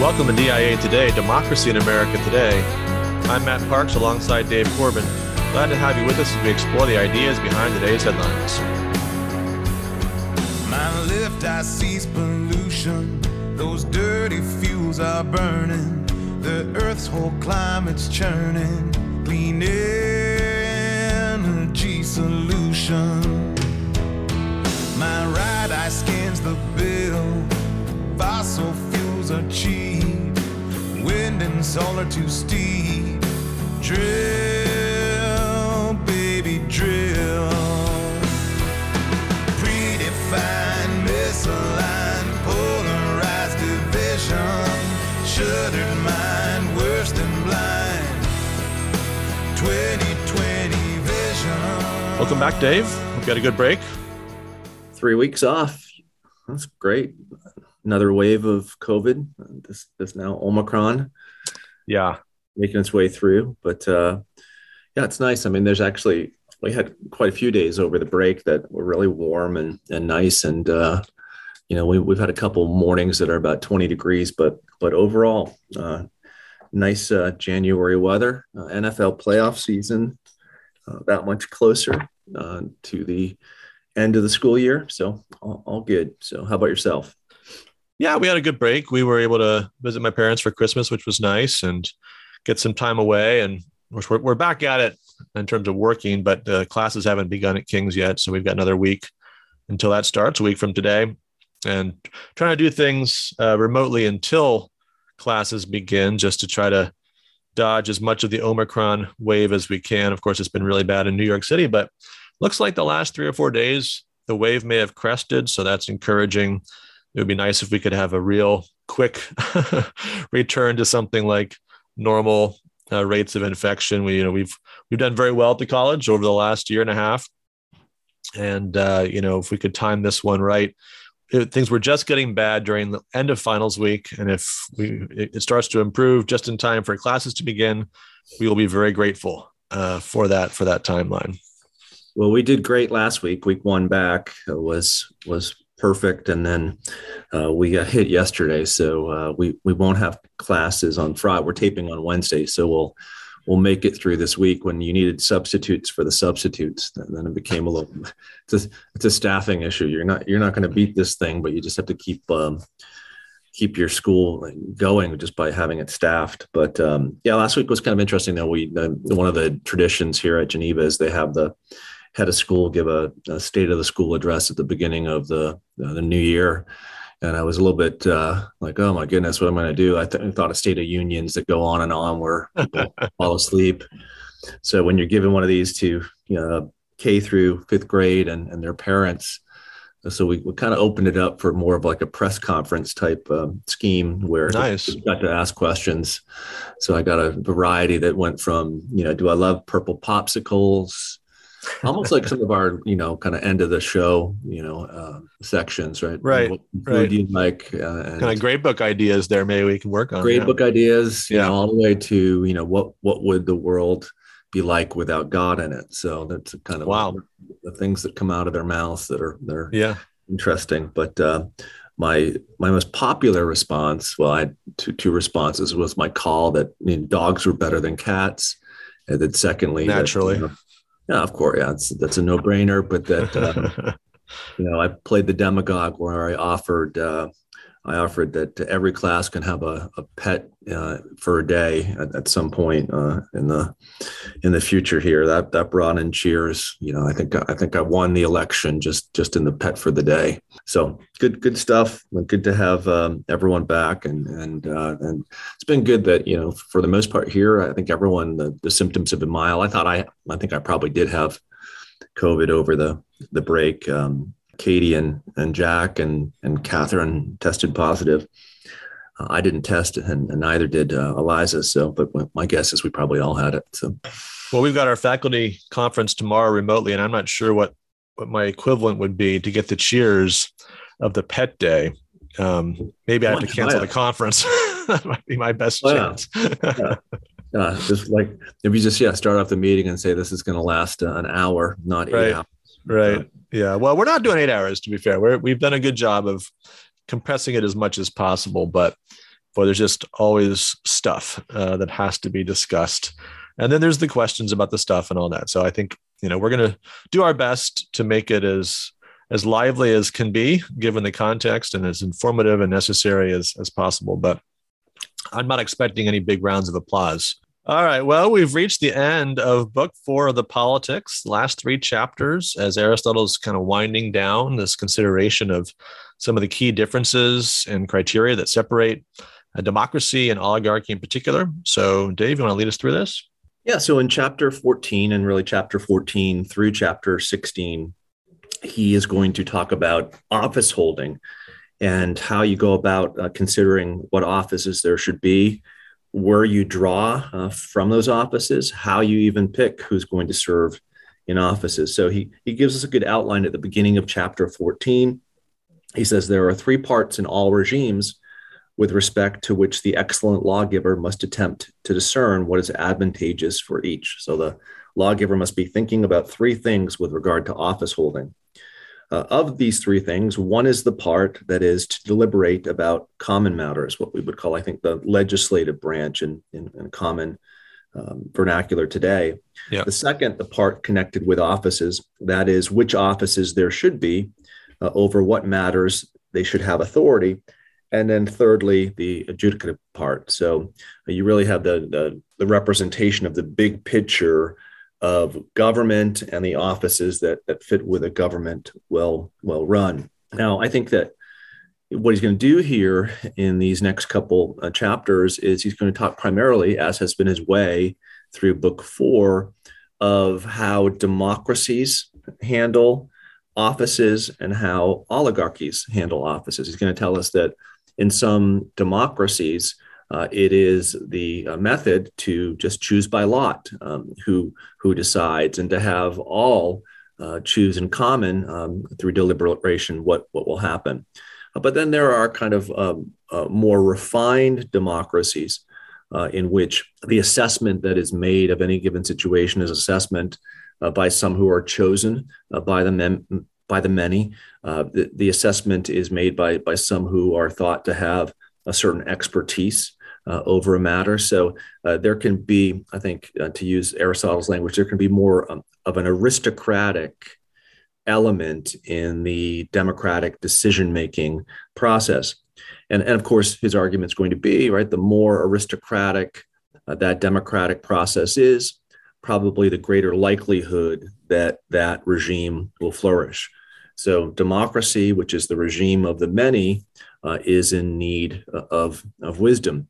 Welcome to DIA Today, Democracy in America Today. I'm Matt Parks alongside Dave Corbin. Glad to have you with us as we explore the ideas behind today's headlines. My left eye sees pollution. Those dirty fuels are burning. The earth's whole climate's churning. Clean energy solution. My right eye scans the bill. Fossil fuels are cheap. Wind and solar too steep. Drill, baby, drill. Predefined, misaligned, polarized division. Shuttered mind, worse than blind. 2020 vision. Welcome back, Dave. Hope you had a good break. three weeks off. That's great. Another wave of COVID. This this now Omicron Yeah, making its way through. But uh, yeah, it's nice. I mean, there's actually we had quite a few days over the break that were really warm and and nice. And uh, you know, we, we've had a couple mornings that are about 20 degrees, but but overall, uh, nice uh, January weather. Uh, NFL playoff season uh, that much closer uh, to the end of the school year. So all, all good. So how about yourself? Yeah, we had a good break. We were able to visit my parents for Christmas, which was nice, and get some time away. And we're, we're back at it in terms of working, but the classes haven't begun at King's yet. So we've got another week until that starts, a week from today, and trying to do things uh, remotely until classes begin, just to try to dodge as much of the Omicron wave as we can. Of course, it's been really bad in New York City, but looks like the last three or four days the wave may have crested, so that's encouraging it would be nice if we could have a real quick return to something like normal uh, rates of infection. We, you know, we've we've done very well at the college over the last year and a half, and uh, you know, if we could time this one right, it, things were just getting bad during the end of finals week, and if we it, starts to improve just in time for classes to begin, we will be very grateful uh, for that for that timeline. Well, we did great last week. Week one back was was perfect, and then uh, we got hit yesterday, so uh, we we won't have classes on Friday. We're taping on Wednesday, so we'll we'll make it through this week. When you needed substitutes for the substitutes, then it became a little. It's a, it's a staffing issue. You're not you're not going to beat this thing, but you just have to keep. Um, keep your school going just by having it staffed. But um, yeah, last week was kind of interesting. Though we uh, one of the traditions here at Geneva is they have the head of school give a, a state of the school address at the beginning of the uh, the new year. And I was a little bit uh, like, oh my goodness, what am I going to do? I, th- I thought of state of unions that go on and on where people fall asleep. So when you're giving one of these to you know K through fifth grade and, and their parents, so we, we kind of opened it up for more of like a press conference type um, scheme where Nice. you got to ask questions. So I got a variety that went from you know, do I love purple popsicles? Almost like some of our you know kind of end of the show you know uh, sections, right? Right, What right. do you like? Uh, Kind of great book ideas there. Maybe we can work on. great yeah. book ideas, you Yeah. know, all the way to you know what what would the world be like without God in it? So that's kind of Wow. the things that come out of their mouths that are they're Yeah. interesting. But uh, my my most popular response, well, I had two two responses. Was my call that you know, dogs were better than cats, and then secondly, that, Naturally. you know, yeah, of course, yeah, that's a no brainer. But that uh, you know, I played the demagogue where I offered uh, I offered that every class can have a, a pet uh, for a day at, at some point uh, in the in the future here. That that brought in cheers. You know, I think I think I won the election just just in the pet for the day. So good good stuff. Good to have um, everyone back, and and uh, and it's been good that you know for the most part here. I think everyone the, the symptoms have been mild. I thought I I think I probably did have COVID over the the break. Um, Katie and and Jack and and Catherine tested positive. Uh, I didn't test, and, and neither did uh, Eliza. So, but my guess is we probably all had it. So, Well, we've got our faculty conference tomorrow remotely, and I'm not sure what what my equivalent would be to get the cheers of the pet day. Um, maybe I have to cancel the conference. that might be my best chance. uh, just like if you just yeah start off the meeting and say this is going to last uh, an hour, not eight Right. hours. right. Yeah. Well, we're not doing eight hours to be fair. We're, we've done a good job of compressing it as much as possible, but but there's just always stuff uh, that has to be discussed. And then there's the questions about the stuff and all that. So I think you know we're going to do our best to make it as as lively as can be given the context and as informative and necessary as as possible. But I'm not expecting any big rounds of applause. All right. Well, we've reached the end of book four of the politics, last three chapters, as Aristotle's kind of winding down this consideration of some of the key differences and criteria that separate a democracy and oligarchy in particular. So, Dave, you want to lead us through this? Yeah. So, in chapter 14, and really chapter 14 through chapter 16, he is going to talk about office holding and how you go about uh, considering what offices there should be where you draw uh, from those offices, how you even pick who's going to serve in offices. So he, he gives us a good outline at the beginning of chapter 14. He says there are three parts in all regimes with respect to which the excellent lawgiver must attempt to discern what is advantageous for each. So the lawgiver must be thinking about three things with regard to office holding. Uh, of these three things, one is the part that is to deliberate about common matters, what we would call, I think, the legislative branch in, in, in common um, vernacular today. Yeah. The second, the part connected with offices, that is, which offices there should be, uh, over what matters they should have authority. And then thirdly, the adjudicative part. So uh, you really have the, the, the representation of the big picture of government and the offices that, that fit with a government well, well run. Now, I think that what he's going to do here in these next couple uh, chapters is he's going to talk primarily, as has been his way through book four, of how democracies handle offices and how oligarchies handle offices. He's going to tell us that in some democracies, uh, it is the uh, method to just choose by lot um, who who decides, and to have all uh, choose in common um, through deliberation what what will happen. Uh, but then there are kind of um, uh, more refined democracies uh, in which the assessment that is made of any given situation is assessment by some who are chosen by the mem- by the many. The, the assessment is made by by some who are thought to have a certain expertise uh, over a matter. So uh, there can be, I think, uh, to use Aristotle's language, there can be more um, of an aristocratic element in the democratic decision making process. And, and of course, his argument is going to be right the more aristocratic uh, that democratic process is, probably the greater likelihood that that regime will flourish. So, democracy, which is the regime of the many, uh, is in need uh, of, of wisdom.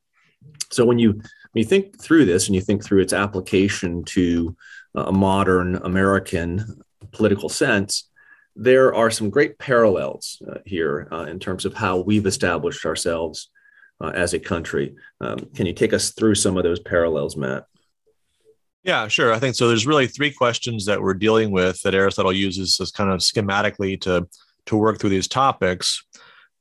So when you when you think through this and you think through its application to a modern American political sense, there are some great parallels uh, here uh, in terms of how we've established ourselves uh, as a country. Um, can you take us through some of those parallels, Matt? Yeah, sure. I think so. There's really three questions that we're dealing with that Aristotle uses as kind of schematically to to work through these topics.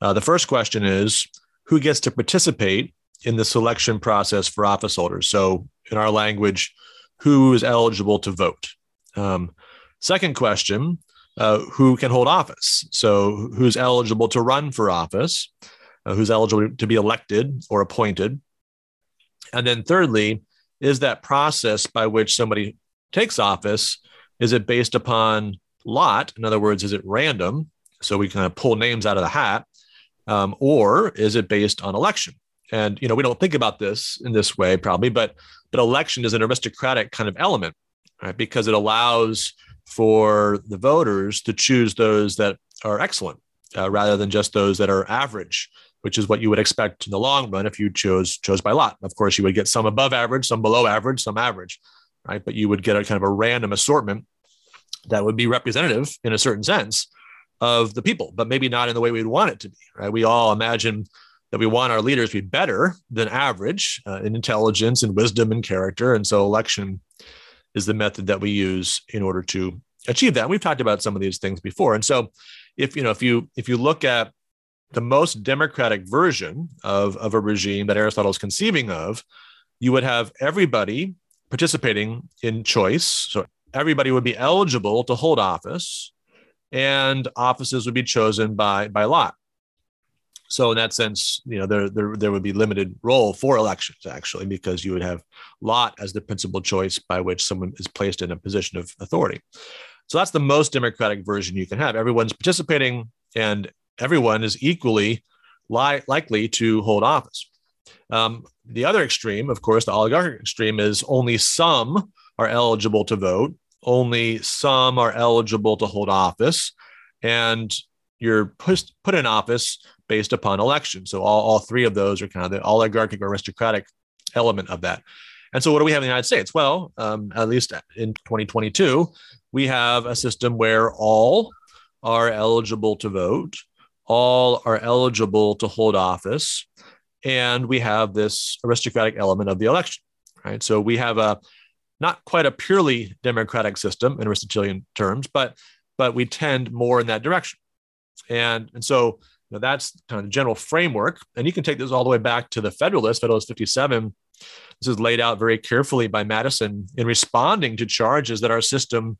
Uh, the first question is who gets to participate in the selection process for office holders. So, in our language, who is eligible to vote? Um, second question uh, who can hold office? So, who's eligible to run for office? Uh, who's eligible to be elected or appointed? And then, thirdly, is that process by which somebody takes office is it based upon lot in other words is it random so we kind of pull names out of the hat um, or is it based on election and you know, we don't think about this in this way probably, but but election is an aristocratic kind of element, right? Because it allows for the voters to choose those that are excellent uh, rather than just those that are average, which is what you would expect in the long run if you chose chose by lot. Of course, you would get some above average, some below average, some average, right? But you would get a kind of a random assortment that would be representative in a certain sense of the people, but maybe not in the way we'd want it to be, right? We all imagine that we want our leaders to be better than average uh, in intelligence and wisdom and character. And so election is the method that we use in order to achieve that. And we've talked about some of these things before. And so if you know if you if you look at the most democratic version of, of a regime that Aristotle is conceiving of, you would have everybody participating in choice. So everybody would be eligible to hold office, and offices would be chosen by, by lot. So in that sense, you know, there, there there would be limited role for elections actually, because you would have lot as the principal choice by which someone is placed in a position of authority. So that's the most democratic version you can have. Everyone's participating, and everyone is equally li- likely to hold office. Um, the other extreme, of course, the oligarchic extreme, is only some are eligible to vote, only some are eligible to hold office, and you're put, put in office based upon election. So all, all three of those are kind of the oligarchic aristocratic element of that. And so what do we have in the United States? Well, um, at least in 2022, we have a system where all are eligible to vote, all are eligible to hold office, and we have this aristocratic element of the election, right? So we have a not quite a purely democratic system in Aristotelian terms, but but we tend more in that direction. And, and so you know, that's kind of the general framework. And you can take this all the way back to the Federalist, Federalist 57. This is laid out very carefully by Madison in responding to charges that our system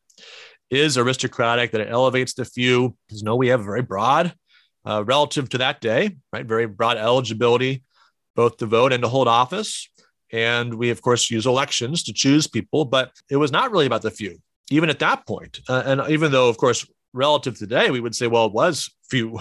is aristocratic, that it elevates the few. Because no, we have a very broad, uh, relative to that day, right? Very broad eligibility, both to vote and to hold office. And we, of course, use elections to choose people, but it was not really about the few even at that point. Uh, and even though, of course, relative to today, we would say, well, it was few,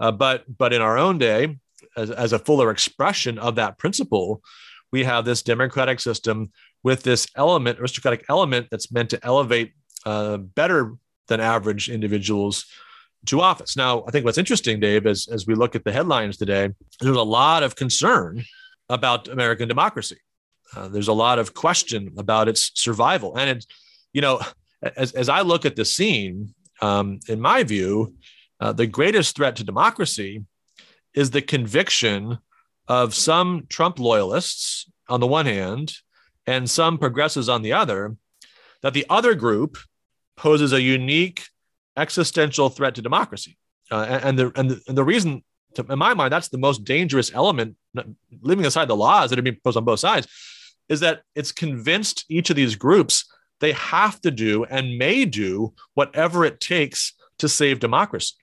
uh, but but in our own day, as, as a fuller expression of that principle, we have this democratic system with this element, aristocratic element, that's meant to elevate uh, better than average individuals to office. Now, I think what's interesting, Dave, as as we look at the headlines today, there's a lot of concern about American democracy. Uh, there's a lot of question about its survival, and it's you know as, as I look at the scene, um, in my view, uh, the greatest threat to democracy is the conviction of some Trump loyalists on the one hand and some progressives on the other that the other group poses a unique existential threat to democracy. Uh, and, the, and, the, and the reason, to, in my mind, that's the most dangerous element, leaving aside the laws that are being proposed on both sides, is that it's convinced each of these groups they have to do and may do whatever it takes to save democracy.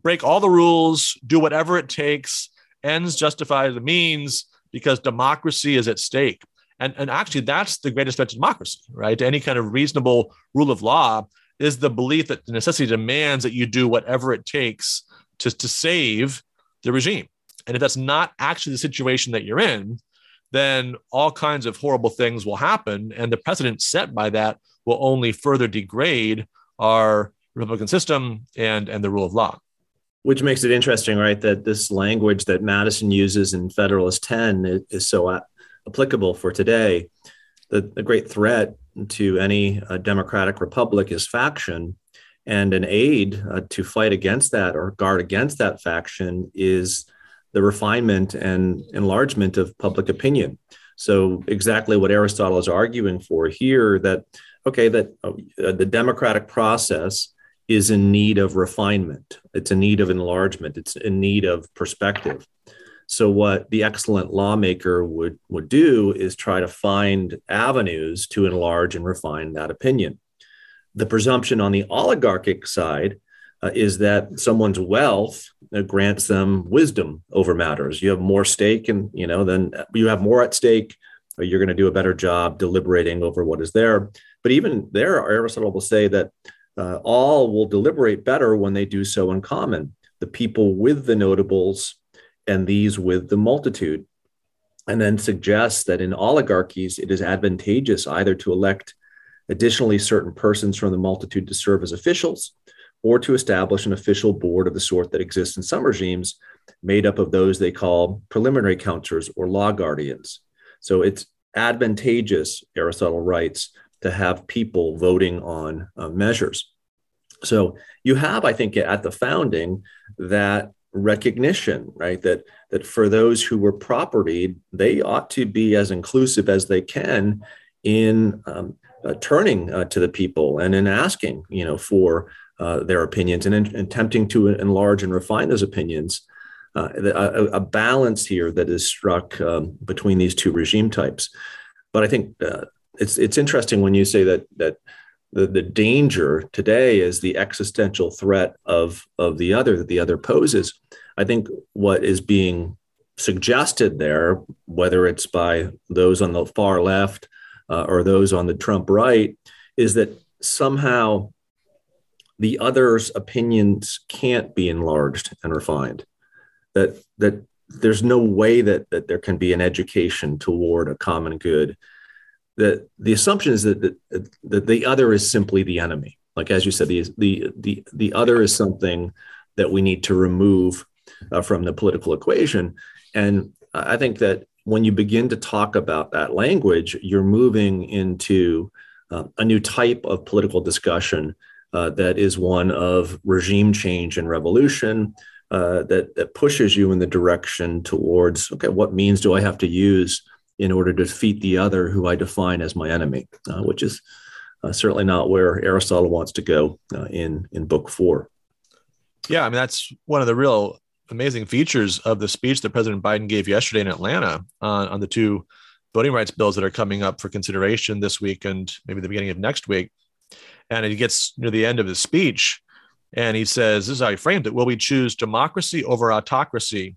Break all the rules, do whatever it takes, ends justify the means because democracy is at stake. And, and actually, that's the greatest threat to democracy, right? To any kind of reasonable rule of law is the belief that necessity demands that you do whatever it takes to, to save the regime. And if that's not actually the situation that you're in, then all kinds of horrible things will happen. And the precedent set by that will only further degrade our Republican system and, and the rule of law. Which makes it interesting, right? That this language that Madison uses in Federalist 10 is, is so applicable for today. The, the great threat to any uh, democratic republic is faction. And an aid uh, to fight against that or guard against that faction is the refinement and enlargement of public opinion. So, exactly what Aristotle is arguing for here that, okay, that uh, the democratic process is in need of refinement, it's in need of enlargement, it's in need of perspective. So, what the excellent lawmaker would, would do is try to find avenues to enlarge and refine that opinion. The presumption on the oligarchic side uh, is that someone's wealth uh, grants them wisdom over matters. You have more stake, and you know, then you have more at stake. You're going to do a better job deliberating over what is there. But even there, Aristotle will say that uh, all will deliberate better when they do so in common. The people with the notables, and these with the multitude. And then suggests that in oligarchies, it is advantageous either to elect additionally certain persons from the multitude to serve as officials or to establish an official board of the sort that exists in some regimes, made up of those they call preliminary councillors or law guardians. So it's advantageous, Aristotle writes, to have people voting on uh, measures. So you have, I think, at the founding that recognition, right? That that for those who were propertied, they ought to be as inclusive as they can in um, uh, turning uh, to the people and in asking, you know, for uh, their opinions and in, attempting to enlarge and refine those opinions. Uh, a, a, balance here that is struck um, between these two regime types. But I think uh, it's it's interesting when you say that that the, the danger today is the existential threat of of the other that the other poses. I think what is being suggested there, whether it's by those on the far left uh, or those on the Trump right, is that somehow the other's opinions can't be enlarged and refined. That that there's no way that that there can be an education toward a common good. That the assumption is that, that that the other is simply the enemy. Like as you said, the the the the other is something that we need to remove uh, from the political equation. And I think that when you begin to talk about that language, you're moving into uh, a new type of political discussion uh, that is one of regime change and revolution uh, that, that pushes you in the direction towards okay, what means do I have to use in order to defeat the other who I define as my enemy, uh, which is uh, certainly not where Aristotle wants to go uh, in, in book four. Yeah, I mean, that's one of the real amazing features of the speech that President Biden gave yesterday in Atlanta on, on the two voting rights bills that are coming up for consideration this week and maybe the beginning of next week. And he gets near the end of his speech and he says, This is how he framed it Will we choose democracy over autocracy,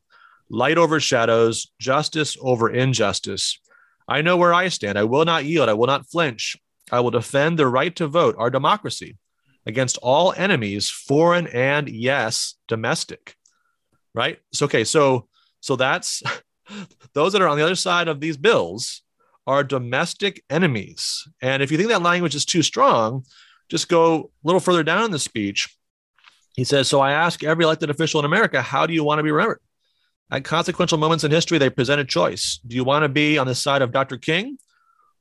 light over shadows, justice over injustice? I know where I stand. I will not yield. I will not flinch. I will defend the right to vote, our democracy, against all enemies, foreign and yes, domestic right? So okay, so so that's those that are on the other side of these bills are domestic enemies. And if you think that language is too strong, just go a little further down in the speech. He says, So I ask every elected official in America, how do you want to be remembered? At consequential moments in history, they present a choice. Do you want to be on the side of Dr. King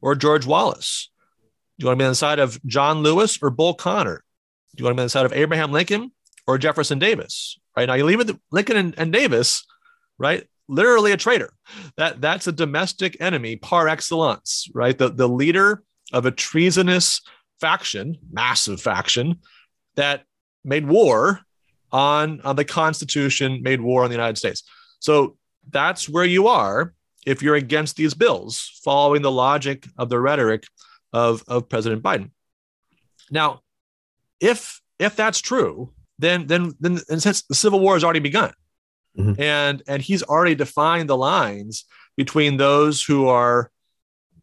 or George Wallace? Do you want to be on the side of John Lewis or Bull Connor? Do you want to be on the side of Abraham Lincoln or Jefferson Davis? right? Now you leave it Lincoln and, and Davis, right? Literally a traitor. That that's a domestic enemy par excellence, right? The the leader of a treasonous faction, massive faction, that made war on, on the Constitution, made war on the United States. So that's where you are if you're against these bills, following the logic of the rhetoric of, of President Biden. Now, if if that's true, then then then in a sense the civil war has already begun mm-hmm. and and he's already defined the lines between those who are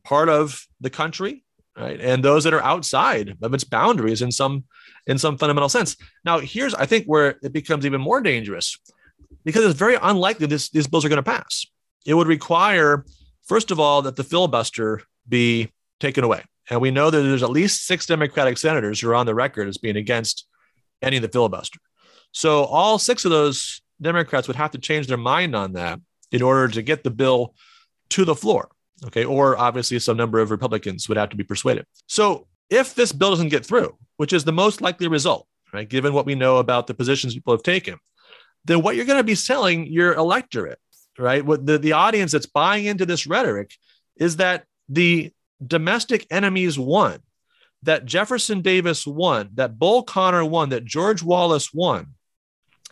part of the country right and those that are outside of its boundaries in some in some fundamental sense now here's i think where it becomes even more dangerous because it's very unlikely this, these bills are going to pass it would require first of all that the filibuster be taken away and we know that there's at least six democratic senators who are on the record as being against ending the filibuster. So all six of those Democrats would have to change their mind on that in order to get the bill to the floor. Okay. Or obviously, some number of Republicans would have to be persuaded. So if this bill doesn't get through, which is the most likely result, right, given what we know about the positions people have taken, then what you're going to be selling your electorate, right? What the, the audience that's buying into this rhetoric is that the domestic enemies won that Jefferson Davis won, that Bull Connor won, that George Wallace won.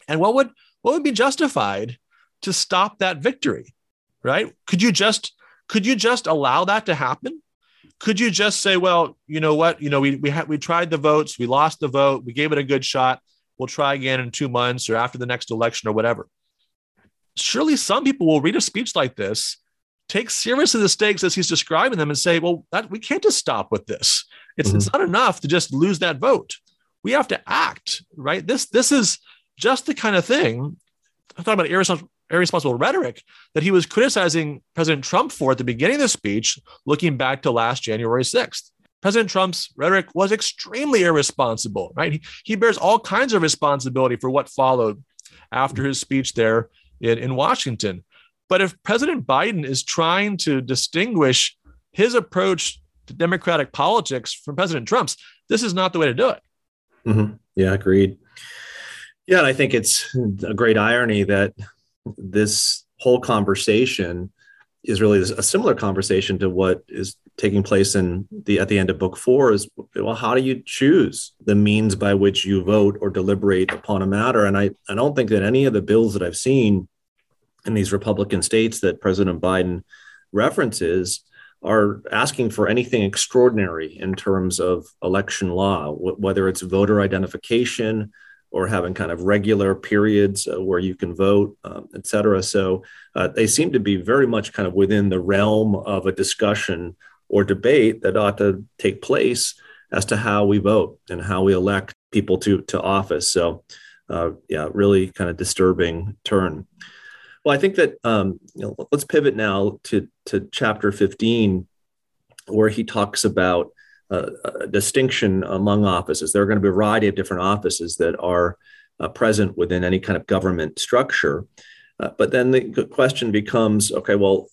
And what would what would be justified to stop that victory? Right? Could you just could you just allow that to happen? Could you just say, well, you know what, you know, we we had we tried the votes, we lost the vote, we gave it a good shot. We'll try again in two months or after the next election or whatever. Surely some people will read a speech like this take seriously the stakes as he's describing them and say, well, that, we can't just stop with this. It's, mm-hmm. it's not enough to just lose that vote. We have to act, right? This, this is just the kind of thing. I'm talking about irresponsible, rhetoric that he was criticizing President Trump for at the beginning of the speech, looking back to last January 6th. President Trump's rhetoric was extremely irresponsible, right? He, he bears all kinds of responsibility for what followed after his speech there in, in Washington. But if President Biden is trying to distinguish his approach to democratic politics from President Trump's, this is not the way to do it. Mm-hmm. Yeah, agreed. Yeah, and I think it's a great irony that this whole conversation is really a similar conversation to what is taking place in the at the end of book four is well how do you choose the means by which you vote or deliberate upon a matter? And i i don't think that any of the bills that i've seen in these Republican states that President Biden references are asking for anything extraordinary in terms of election law, whether it's voter identification, or having kind of regular periods uh, where you can vote, um, et cetera. So uh, they seem to be very much kind of within the realm of a discussion or debate that ought to take place as to how we vote and how we elect people to, to office. So, uh, yeah, really kind of disturbing turn. Well, I think that um, you know, let's pivot now to, to chapter 15, where he talks about a distinction among offices. There are going to be a variety of different offices that are uh, present within any kind of government structure. Uh, but then the question becomes okay, well,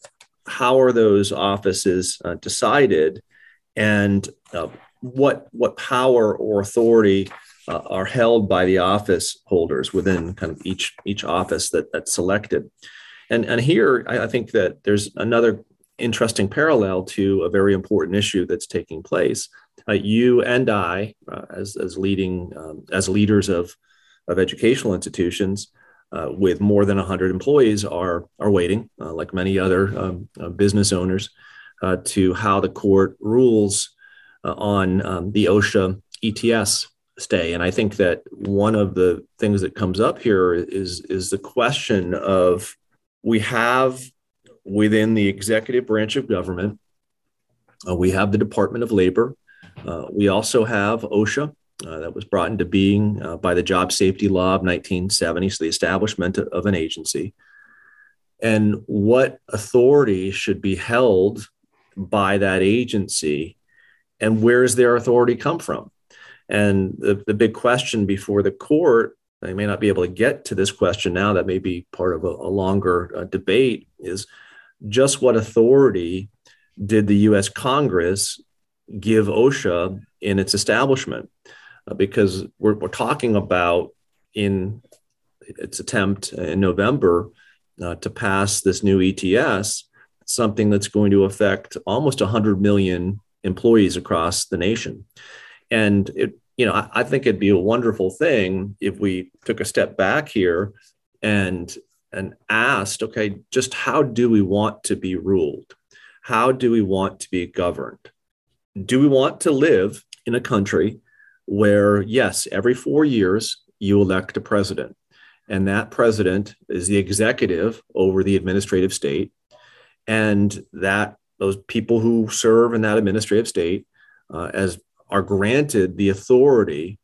how are those offices uh, decided? And uh, what, what power or authority uh, are held by the office holders within kind of each, each office that, that's selected? And, and here, I think that there's another interesting parallel to a very important issue that's taking place. Uh, you and I, uh, as, as leading um, as leaders of, of educational institutions uh, with more than 100 employees, are are waiting, uh, like many other um, uh, business owners, uh, to how the court rules on um, the OSHA ETS stay. And I think that one of the things that comes up here is is the question of we have within the executive branch of government. Uh, we have the Department of Labor. Uh, we also have OSHA, uh, that was brought into being uh, by the Job Safety Law of 1970, so the establishment of an agency. And what authority should be held by that agency, and where does their authority come from? And the, the big question before the court, I may not be able to get to this question now, that may be part of a, a longer uh, debate, is just what authority did the US Congress give OSHA in its establishment? Uh, because we're, we're talking about in its attempt in November uh, to pass this new ETS, something that's going to affect almost 100 million employees across the nation. And it, you know, I, I think it'd be a wonderful thing if we took a step back here and and asked, okay, just how do we want to be ruled? How do we want to be governed? Do we want to live in a country where, yes, every four years you elect a president, and that president is the executive over the administrative state, and that those people who serve in that administrative state uh, as are granted the authority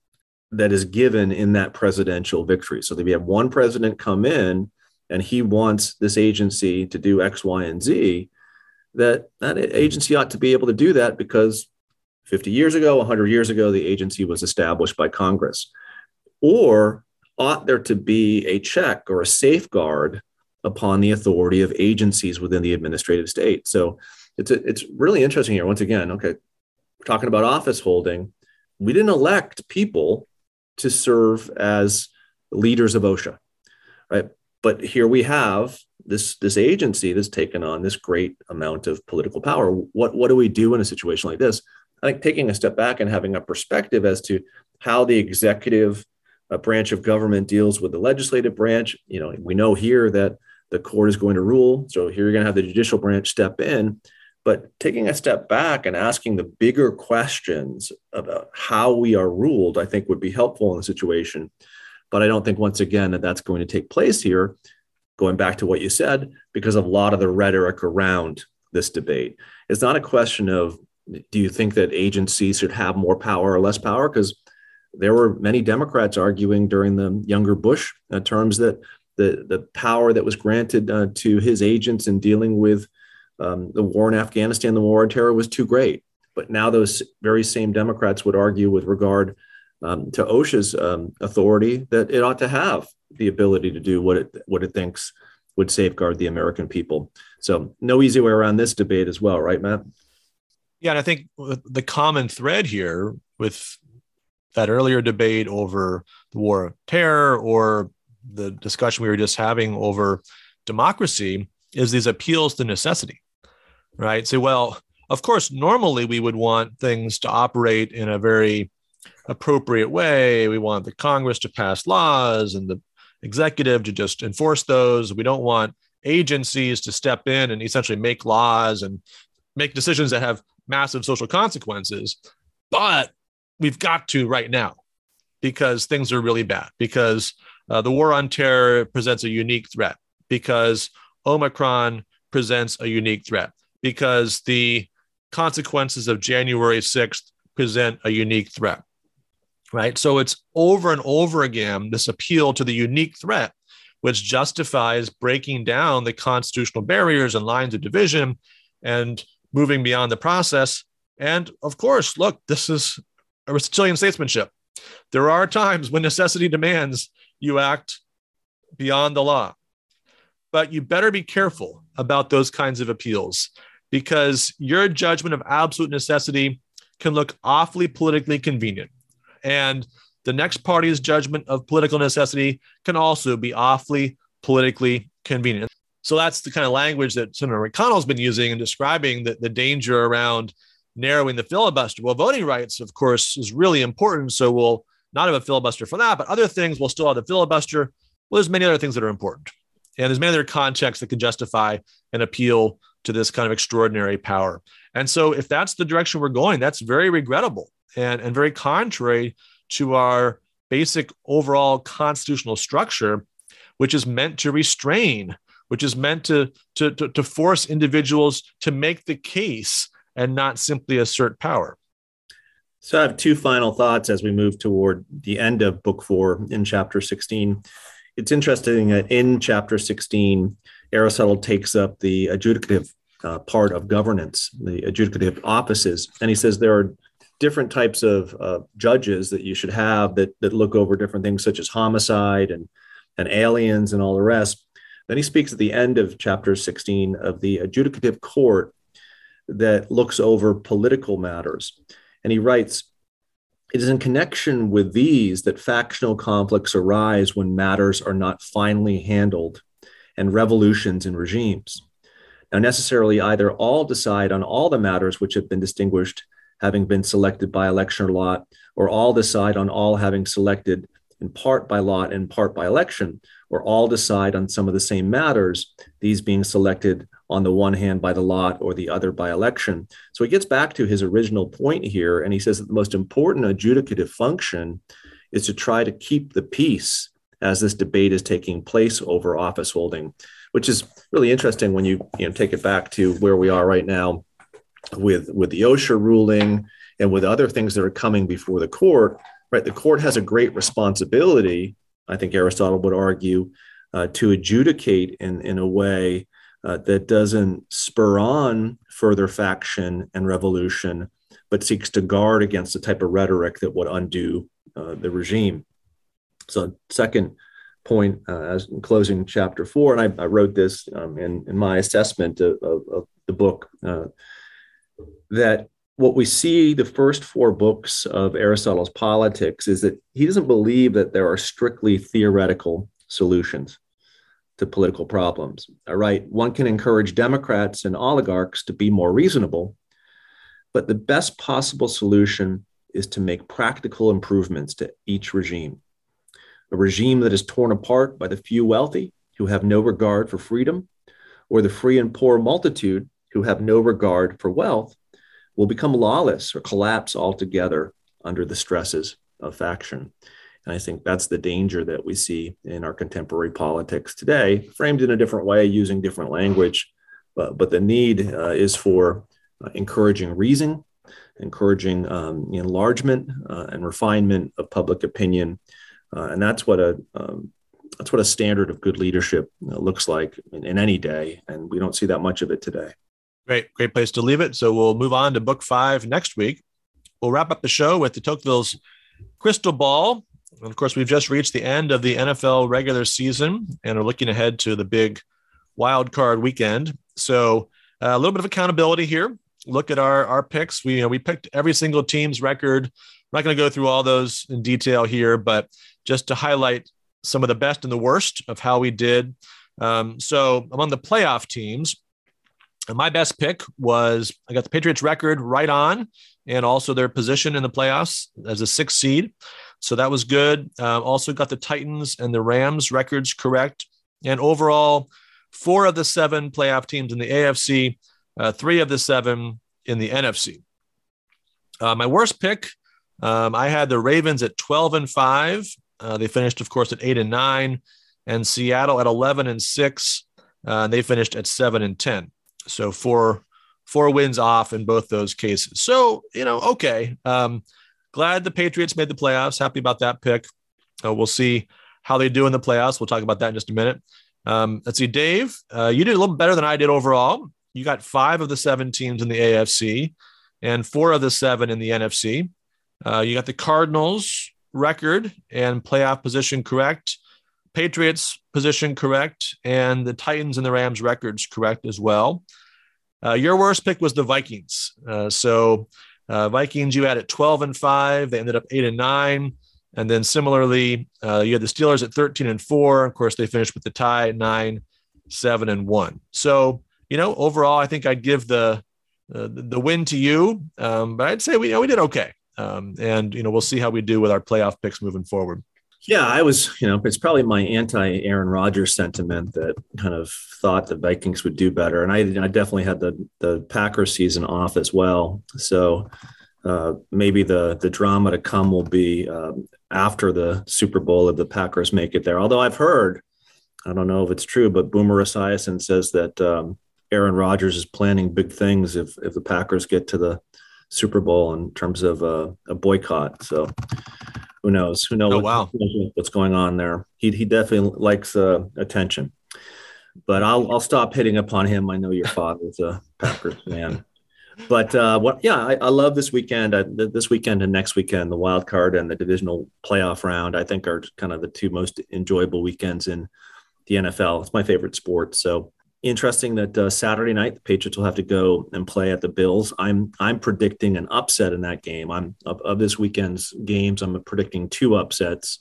that is given in that presidential victory. So that we have one president come in and he wants this agency to do X, Y, and Z, that that agency ought to be able to do that because 50 years ago, 100 years ago, the agency was established by Congress. Or ought there to be a check or a safeguard upon the authority of agencies within the administrative state? So it's a, it's really interesting here. Once again, okay, we're talking about office holding. We didn't elect people to serve as leaders of OSHA, right? But here we have this this agency that's taken on this great amount of political power. What what do we do in a situation like this? I think taking a step back and having a perspective as to how the executive uh, branch of government deals with the legislative branch. You know, we know here that the court is going to rule, so here you're going to have the judicial branch step in. But taking a step back and asking the bigger questions about how we are ruled, I think would be helpful in the situation. But I don't think, once again, that that's going to take place here, going back to what you said, because of a lot of the rhetoric around this debate. It's not a question of do you think that agencies should have more power or less power? Because there were many Democrats arguing during the younger Bush uh, terms that the, the power that was granted uh, to his agents in dealing with um, the war in Afghanistan, the war on terror was too great. But now those very same Democrats would argue with regard um, to OSHA's um, authority that it ought to have the ability to do what it what it thinks would safeguard the American people. So no easy way around this debate as well, right, Matt? Yeah, and I think the common thread here with that earlier debate over the war of terror or the discussion we were just having over democracy is these appeals to necessity, right? Say, so, well, of course, normally we would want things to operate in a very appropriate way. We want the Congress to pass laws and the executive to just enforce those. We don't want agencies to step in and essentially make laws and make decisions that have massive social consequences. But we've got to right now. because things are really bad, because uh, the war on terror presents a unique threat, because Omicron presents a unique threat, because the consequences of January 6th present a unique threat. Right. So it's over and over again this appeal to the unique threat, which justifies breaking down the constitutional barriers and lines of division and moving beyond the process. And of course, look, this is Aristotelian statesmanship. There are times when necessity demands you act beyond the law, but you better be careful about those kinds of appeals because your judgment of absolute necessity can look awfully politically convenient. And the next party's judgment of political necessity can also be awfully politically convenient. So that's the kind of language that Senator McConnell's been using in describing the, the danger around narrowing the filibuster. Well, voting rights, of course, is really important. So we'll not have a filibuster for that, but other things we'll still have the filibuster. Well, there's many other things that are important. And there's many other contexts that can justify an appeal to this kind of extraordinary power. And so if that's the direction we're going, that's very regrettable and, and very contrary to our basic overall constitutional structure, which is meant to restrain, which is meant to, to, to, to force individuals to make the case and not simply assert power. So I have two final thoughts as we move toward the end of book four in chapter 16. It's interesting that in chapter 16, Aristotle takes up the adjudicative uh, part of governance, the adjudicative offices, and he says there are different types of uh, judges that you should have that, that look over different things such as homicide and, and aliens and all the rest. Then he speaks at the end of chapter 16 of the adjudicative court that looks over political matters. And he writes, it is in connection with these that factional conflicts arise when matters are not finally handled and revolutions in regimes. Now, necessarily, either all decide on all the matters which have been distinguished, having been selected by election or lot, or all decide on all having selected in part by lot and part by election, or all decide on some of the same matters, these being selected on the one hand by the lot or the other by election. So he gets back to his original point here, and he says that the most important adjudicative function is to try to keep the peace as this debate is taking place over office holding, which is really interesting when you, you know, take it back to where we are right now with, with the OSHA ruling and with other things that are coming before the court. Right, the court has a great responsibility I think Aristotle would argue, uh, to adjudicate in, in a way uh, that doesn't spur on further faction and revolution, but seeks to guard against the type of rhetoric that would undo uh, the regime. So, second point, uh, as in closing chapter four, and I, I wrote this um, in, in my assessment of, of, of the book, uh, that what we see the first four books of Aristotle's Politics is that he doesn't believe that there are strictly theoretical solutions to political problems. All right, one can encourage Democrats and oligarchs to be more reasonable, but the best possible solution is to make practical improvements to each regime. A regime that is torn apart by the few wealthy who have no regard for freedom, or the free and poor multitude who have no regard for wealth will become lawless or collapse altogether under the stresses of faction. And I think that's the danger that we see in our contemporary politics today, framed in a different way, using different language. But, but the need uh, is for uh, encouraging reason, encouraging um, enlargement uh, and refinement of public opinion. Uh, and that's what a um, that's what a standard of good leadership looks like in, in any day. And we don't see that much of it today. Great, great place to leave it. So we'll move on to book five next week. We'll wrap up the show with the Tocqueville's Crystal Ball. And of course, we've just reached the end of the NFL regular season and are looking ahead to the big wild card weekend. So uh, a little bit of accountability here. Look at our our picks. We you know we picked every single team's record. I'm not going to go through all those in detail here, but just to highlight some of the best and the worst of how we did. Um, so among the playoff teams, and my best pick was I got the Patriots record right on, and also their position in the playoffs as a sixth seed. So that was good. Uh, also got the Titans and the Rams records correct. And overall, four of the seven playoff teams in the AFC, uh, three of the seven in the NFC. Uh, my worst pick Um, I had the Ravens at 12 and five. Uh, they finished, of course, at eight and nine, and Seattle at 11 and six. Uh, they finished at seven and 10. So four four wins off in both those cases. So you know, okay. Um, glad the Patriots made the playoffs. Happy about that pick. Uh, we'll see how they do in the playoffs. We'll talk about that in just a minute. Um, let's see, Dave. Uh, you did a little better than I did overall. You got five of the seven teams in the AFC and four of the seven in the NFC. Uh, you got the Cardinals record and playoff position correct, Patriots position correct, and the Titans and the Rams records correct as well. Uh, your worst pick was the Vikings. Uh, so uh, Vikings, you had at 12 and five. They ended up eight and nine. And then similarly, uh, you had the Steelers at 13 and four. Of course, they finished with the tie nine, seven and one. So, you know, overall, I think I'd give the uh, the win to you. Um, but I'd say we, you know, we did okay. Um, and, you know, we'll see how we do with our playoff picks moving forward. Yeah, I was, you know, it's probably my anti Aaron Rodgers sentiment that kind of thought the Vikings would do better. And I, I definitely had the, the Packers season off as well. So uh, maybe the, the drama to come will be um, after the Super Bowl if the Packers make it there. Although I've heard, I don't know if it's true, but Boomer Esiason says that um, Aaron Rodgers is planning big things if, if the Packers get to the Super Bowl in terms of uh, a boycott. So who knows? Who knows? Oh, wow. what's going on there? He he definitely likes uh, attention. But I'll I'll stop hitting upon him. I know your father's a Packers fan. But uh, what? Yeah, I, I love this weekend. I, this weekend and next weekend, the wild card and the divisional playoff round. I think are kind of the two most enjoyable weekends in the NFL. It's my favorite sport. So interesting that uh, Saturday night the Patriots will have to go and play at the Bills. I'm I'm predicting an upset in that game. I'm of, of this weekend's games. I'm predicting two upsets.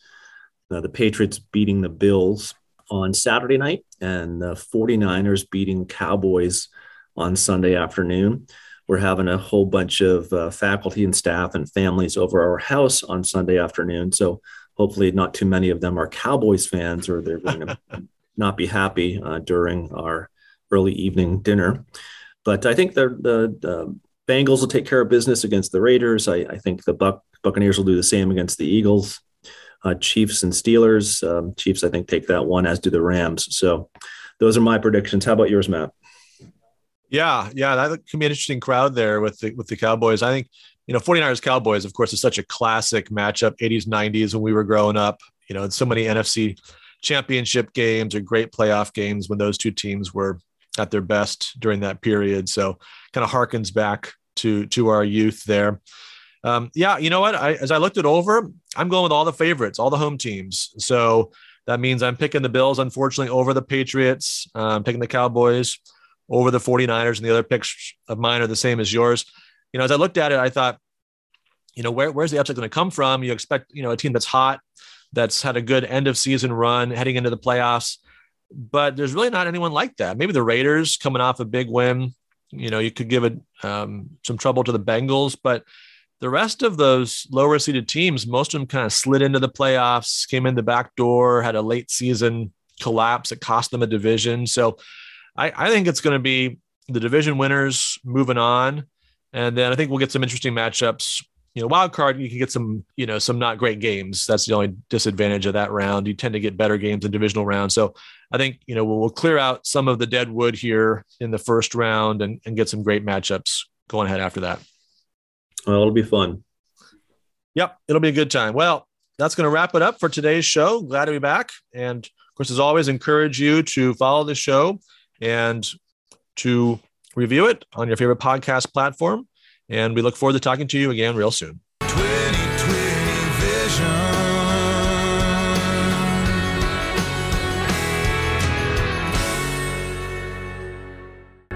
Uh, the Patriots beating the Bills on Saturday night and the 49ers beating Cowboys on Sunday afternoon. We're having a whole bunch of uh, faculty and staff and families over our house on Sunday afternoon. So hopefully not too many of them are Cowboys fans or they're going to not be happy uh, during our early evening dinner. But I think the, the, the Bengals will take care of business against the Raiders. I, I think the Buck, Buccaneers will do the same against the Eagles. Uh, Chiefs and Steelers. Um, Chiefs, I think, take that one, as do the Rams. So those are my predictions. How about yours, Matt? Yeah, yeah, that can be an interesting crowd there with the with the Cowboys. I think you know 49ers Cowboys, of course, is such a classic matchup, 80s, 90s when we were growing up. You know, so many NFC championship games or great playoff games when those two teams were at their best during that period. So kind of harkens back to to our youth there. Um, yeah, you know what? I, as I looked it over, I'm going with all the favorites, all the home teams. So that means I'm picking the Bills, unfortunately, over the Patriots. Uh, I'm picking the Cowboys over the 49ers, and the other picks of mine are the same as yours. You know, as I looked at it, I thought, you know, where, where's the upset going to come from? You expect, you know, a team that's hot, that's had a good end of season run heading into the playoffs but there's really not anyone like that. Maybe the Raiders coming off a big win. You know, you could give it um, some trouble to the Bengals, but the rest of those lower seeded teams, most of them kind of slid into the playoffs, came in the back door, had a late season collapse that cost them a division. So I, I think it's going to be the division winners moving on. And then I think we'll get some interesting matchups you know, wild card, you can get some, you know, some not great games. That's the only disadvantage of that round. You tend to get better games in divisional rounds. So I think, you know, we'll, we'll clear out some of the dead wood here in the first round and, and get some great matchups going ahead after that. Well, it'll be fun. Yep. It'll be a good time. Well, that's going to wrap it up for today's show. Glad to be back. And of course, as always, encourage you to follow the show and to review it on your favorite podcast platform and we look forward to talking to you again real soon. 2020 vision.